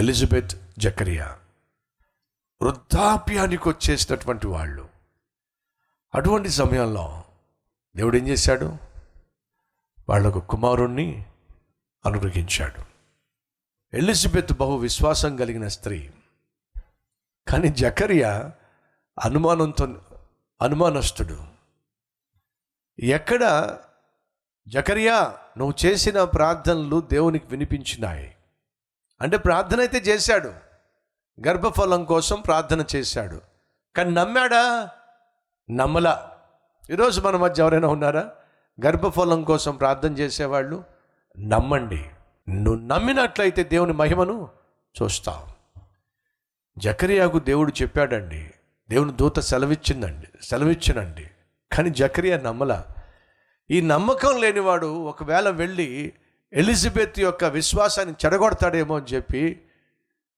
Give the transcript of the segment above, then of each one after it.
Elizabeth Zechariah వృద్ధాప్యానికి వచ్చేసినటువంటి వాళ్ళు. అటువంటి సమయంలో దేవుడు ఏం చేశాడు? వాళ్ళకు కుమారుణ్ణి అనుగ్రహించాడు. ఎలిజబెత్ బహు విశ్వాసం కలిగిన స్త్రీ. కానీ జకరియా అనుమానంతో అనుమానస్తుడు. ఎక్కడ జకరియా నువ్వు చేసిన ప్రార్థనలు దేవునికి వినిపించినాయి. అంటే ప్రార్థన అయితే చేశాడు. గర్భఫలం కోసం ప్రార్థన చేశాడు. కానీ నమ్మాడా? నమ్మలా. ఈరోజు మన మధ్య ఎవరైనా ఉన్నారా? గర్భఫలం కోసం ప్రార్థన చేసేవాళ్ళు? నమ్మండి. నువ్వు నమ్మినట్లయితే దేవుని మహిమను చూస్తావు. జకరియాకు దేవుడు చెప్పాడండి. దేవుని దూత సెలవిచ్చిందండి. సెలవిచ్చినండి. కానీ జకరియా నమ్మలా. ఈ నమ్మకం లేనివాడు ఒకవేళ వెళ్ళి ఎలిజబెత్ యొక్క విశ్వాసాన్ని చెడగొడతాడేమో అని చెప్పి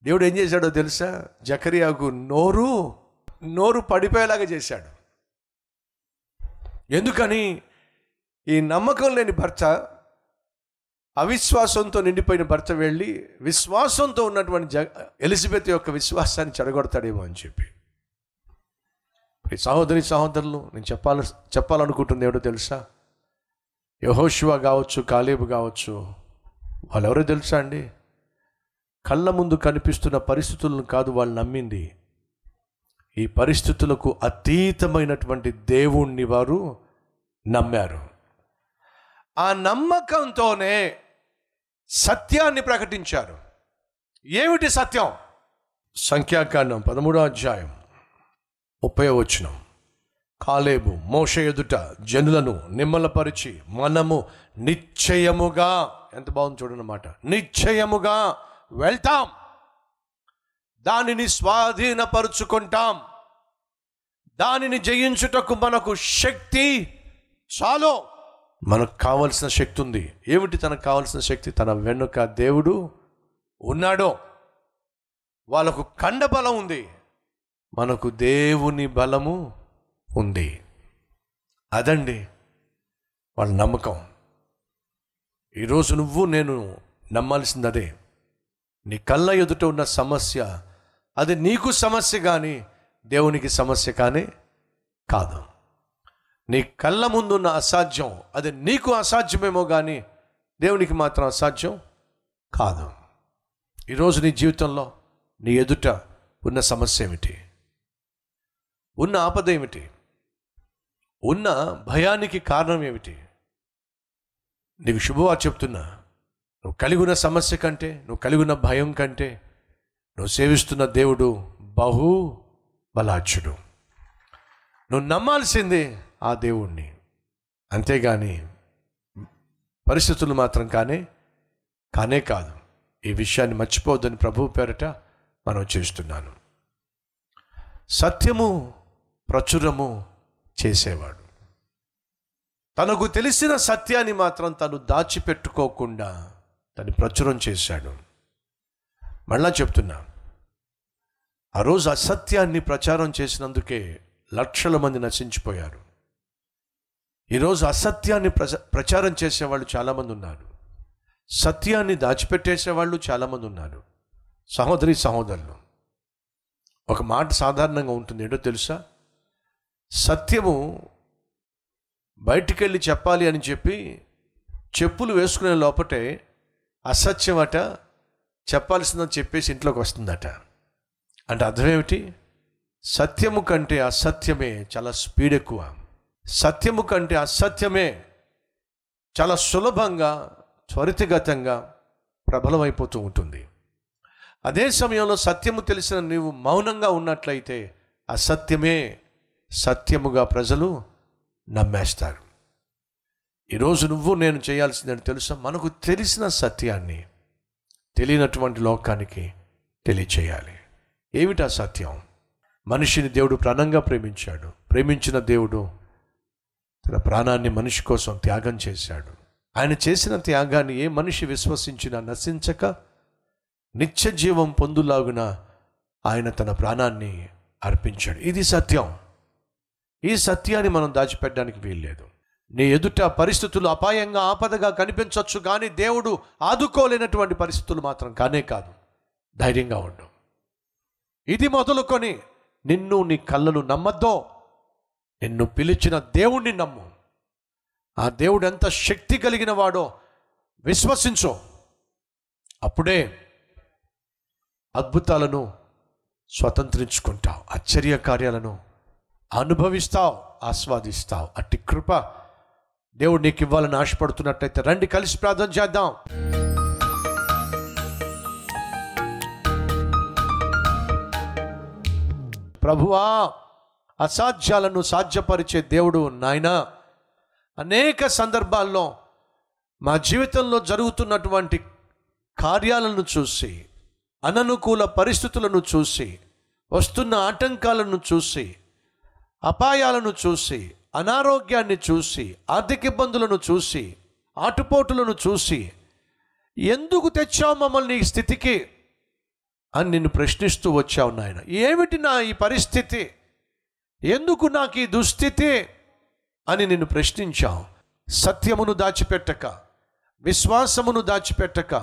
దేవుడు ఏం చేశాడో తెలుసా? జకరియాకు నోరు నోరు పడిపోయేలాగా చేశాడు. ఎందుకని? ఈ నమ్మకం లేని భర్త అవిశ్వాసంతో నిండిపోయిన భర్త వెళ్ళి విశ్వాసంతో ఉన్నటువంటి జ ఎలిజబెత్ యొక్క విశ్వాసాన్ని చెడగొడతాడేమో అని చెప్పి. సహోదరి సహోదరులు నేను చెప్పాల చెప్పాలనుకుంటుంది ఏమిటో తెలుసా? యహోశివ కావచ్చు కాలేబు కావచ్చు వాళ్ళెవరో తెలుసా అండి? కళ్ళ ముందు కనిపిస్తున్న పరిస్థితులను కాదు వాళ్ళు నమ్మింది. ఈ పరిస్థితులకు అతీతమైనటువంటి దేవుణ్ణి వారు నమ్మారు. ఆ నమ్మకంతోనే సత్యాన్ని ప్రకటించారు. ఏమిటి సత్యం? సంఖ్యాకాండం పదమూడో అధ్యాయం ముప్పై వచనం. కాలేబు మోష ఎదుట జనులను నిమ్మలపరిచి మనము నిశ్చయముగా ఎంత బాగుంది చూడనమాట నిశ్చయముగా వెళ్తాం. దానిని స్వాధీనపరుచుకుంటాం. దానిని జయించుటకు మనకు శక్తి చాలు. మనకు కావలసిన శక్తి ఉంది. ఏమిటి తనకు కావలసిన శక్తి? తన వెనుక దేవుడు ఉన్నాడో. వాళ్ళకు కండ బలం ఉంది. మనకు దేవుని బలము ఉంది. అదండి వాళ్ళ నమ్మకం. ఈరోజు నువ్వు నేను నమ్మాల్సింది అదే నీ కళ్ళ ఎదుట ఉన్న సమస్య అది నీకు సమస్య కానీ దేవునికి సమస్య కానీ కాదు. నీ కళ్ళ ముందున్న అసాధ్యం అది నీకు అసాధ్యమేమో కానీ దేవునికి మాత్రం అసాధ్యం కాదు. ఈరోజు నీ జీవితంలో నీ ఎదుట ఉన్న సమస్య ఏమిటి? ఉన్న ఆపద ఏమిటి? ఉన్న భయానికి కారణం ఏమిటి? నీకు శుభవార్త చెప్తున్నా. నువ్వు కలిగి ఉన్న సమస్య కంటే నువ్వు కలిగి ఉన్న భయం కంటే నువ్వు సేవిస్తున్న దేవుడు బహు బలాచుడు నువ్వు నమ్మాల్సిందే ఆ దేవుణ్ణి. అంతేగాని పరిస్థితులు మాత్రం కానీ కానే కాదు. ఈ విషయాన్ని మర్చిపోవద్దని ప్రభువు పేరట మనం చేస్తున్నాను. సత్యము ప్రచురము చేసేవాడు. తనకు తెలిసిన సత్యాన్ని మాత్రం తను దాచిపెట్టుకోకుండా తను ప్రచురం చేశాడు. మళ్ళా చెప్తున్నా ఆ రోజు అసత్యాన్ని ప్రచారం చేసినందుకే లక్షల మంది నశించిపోయారు. ఈరోజు అసత్యాన్ని ప్రచ ప్రచారం చేసేవాళ్ళు చాలామంది ఉన్నారు. సత్యాన్ని దాచిపెట్టేసేవాళ్ళు చాలామంది ఉన్నారు. సహోదరి సహోదరులు ఒక మాట సాధారణంగా ఉంటుంది ఏంటో తెలుసా? సత్యము బయటికెళ్ళి చెప్పాలి అని చెప్పి చెప్పులు వేసుకునే లోపటే అసత్యం అట చెప్పాల్సిందని చెప్పేసి ఇంట్లోకి వస్తుందట. అంటే అర్థం ఏమిటి సత్యము కంటే అసత్యమే చాలా స్పీడ్ ఎక్కువ. సత్యము కంటే అసత్యమే చాలా సులభంగా త్వరితగతంగా ప్రబలమైపోతూ ఉంటుంది. అదే సమయంలో సత్యము తెలిసిన నీవు మౌనంగా ఉన్నట్లయితే అసత్యమే సత్యముగా ప్రజలు నమ్మేస్తారు. ఈరోజు నువ్వు నేను చేయాల్సిందని తెలుసా? మనకు తెలిసిన సత్యాన్ని తెలియనటువంటి లోకానికి తెలియచేయాలి. ఏమిటా సత్యం? మనిషిని దేవుడు ప్రాణంగా ప్రేమించాడు. ప్రేమించిన దేవుడు తన ప్రాణాన్ని మనిషి కోసం త్యాగం చేశాడు. ఆయన చేసిన త్యాగాన్ని ఏ మనిషి విశ్వసించినా నశించక నిత్య జీవం పొందులాగున ఆయన తన ప్రాణాన్ని అర్పించాడు. ఇది సత్యం. ఈ సత్యాన్ని మనం దాచిపెట్టడానికి వీల్లేదు. నీ ఎదుట పరిస్థితులు అపాయంగా ఆపదగా కనిపించవచ్చు కానీ దేవుడు ఆదుకోలేనటువంటి పరిస్థితులు మాత్రం కానే కాదు. ధైర్యంగా ఉండు. ఇది మొదలుకొని నిన్ను నీ కళ్ళను నమ్మద్దో నిన్ను పిలిచిన దేవుణ్ణి నమ్ము. ఆ దేవుడు ఎంత శక్తి కలిగిన వాడో విశ్వసించు. అప్పుడే అద్భుతాలను స్వతంత్రించుకుంటావు ఆశ్చర్య కార్యాలను అనుభవిస్తావు ఆస్వాదిస్తావు. అట్టి కృప దేవుడు నీకు ఇవ్వాలని ఆశపడుతున్నట్టయితే రండి కలిసి ప్రార్థన చేద్దాం. ప్రభువా అసాధ్యాలను సాధ్యపరిచే దేవుడు నాయన. అనేక సందర్భాల్లో మా జీవితంలో జరుగుతున్నటువంటి కార్యాలను చూసి అననుకూల పరిస్థితులను చూసి వస్తున్న ఆటంకాలను చూసి అపాయాలను చూసి అనారోగ్యాన్ని చూసి ఆర్థిక ఇబ్బందులను చూసి ఆటుపోటులను చూసి ఎందుకు తెచ్చావు మమ్మల్ని ఈ స్థితికి అని నిన్ను ప్రశ్నిస్తూ వచ్చావు నాయన. ఏమిటి నా ఈ పరిస్థితి? ఎందుకు నాకు ఈ దుస్థితి? అని నిన్ను ప్రశ్నించావు. సత్యమును దాచిపెట్టక విశ్వాసమును దాచిపెట్టక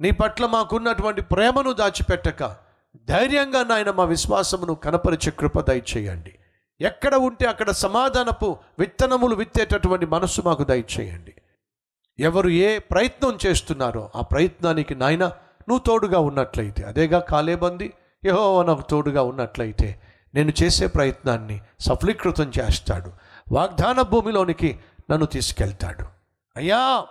నీ పట్ల మాకున్నటువంటి ప్రేమను దాచిపెట్టక ధైర్యంగా నాయన మా విశ్వాసమును కనపరిచే కృప దయచేయండి. ఎక్కడ ఉంటే అక్కడ సమాధానపు విత్తనములు విత్తేటటువంటి మనస్సు మాకు దయచేయండి. ఎవరు ఏ ప్రయత్నం చేస్తున్నారో ఆ ప్రయత్నానికి నాయన నువ్వు తోడుగా ఉన్నట్లయితే. అదేగా కాలేబంది ఏహో నాకు తోడుగా ఉన్నట్లయితే నేను చేసే ప్రయత్నాన్ని సఫలీకృతం చేస్తాడు. వాగ్దాన భూమిలోనికి నన్ను తీసుకెళ్తాడు. అయ్యా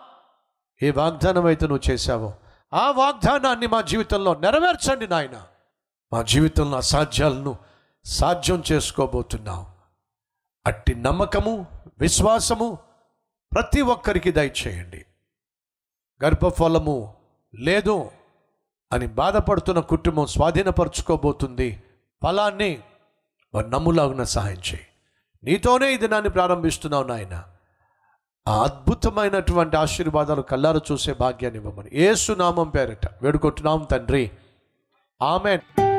ఏ వాగ్దానం అయితే నువ్వు చేశావో ఆ వాగ్దానాన్ని మా జీవితంలో నెరవేర్చండి నాయన. మా జీవితంలో అసాధ్యాలను సాధ్యం చేసుకోబోతున్నావు. అట్టి నమ్మకము విశ్వాసము ప్రతి ఒక్కరికి దయచేయండి. గర్భఫలము లేదు అని బాధపడుతున్న కుటుంబం స్వాధీనపరచుకోబోతుంది. ఫలాన్ని వారు నమ్ములాగున సహాయం చేయి. నీతోనే ఈ దినాన్ని ప్రారంభిస్తున్నావు నాయన. ఆ అద్భుతమైనటువంటి ఆశీర్వాదాలు కల్లారు చూసే భాగ్యాన్ని ఇవ్వమని. ఏసునామం పేరట వేడుకుంటున్నాం తండ్రి. ఆమెన్.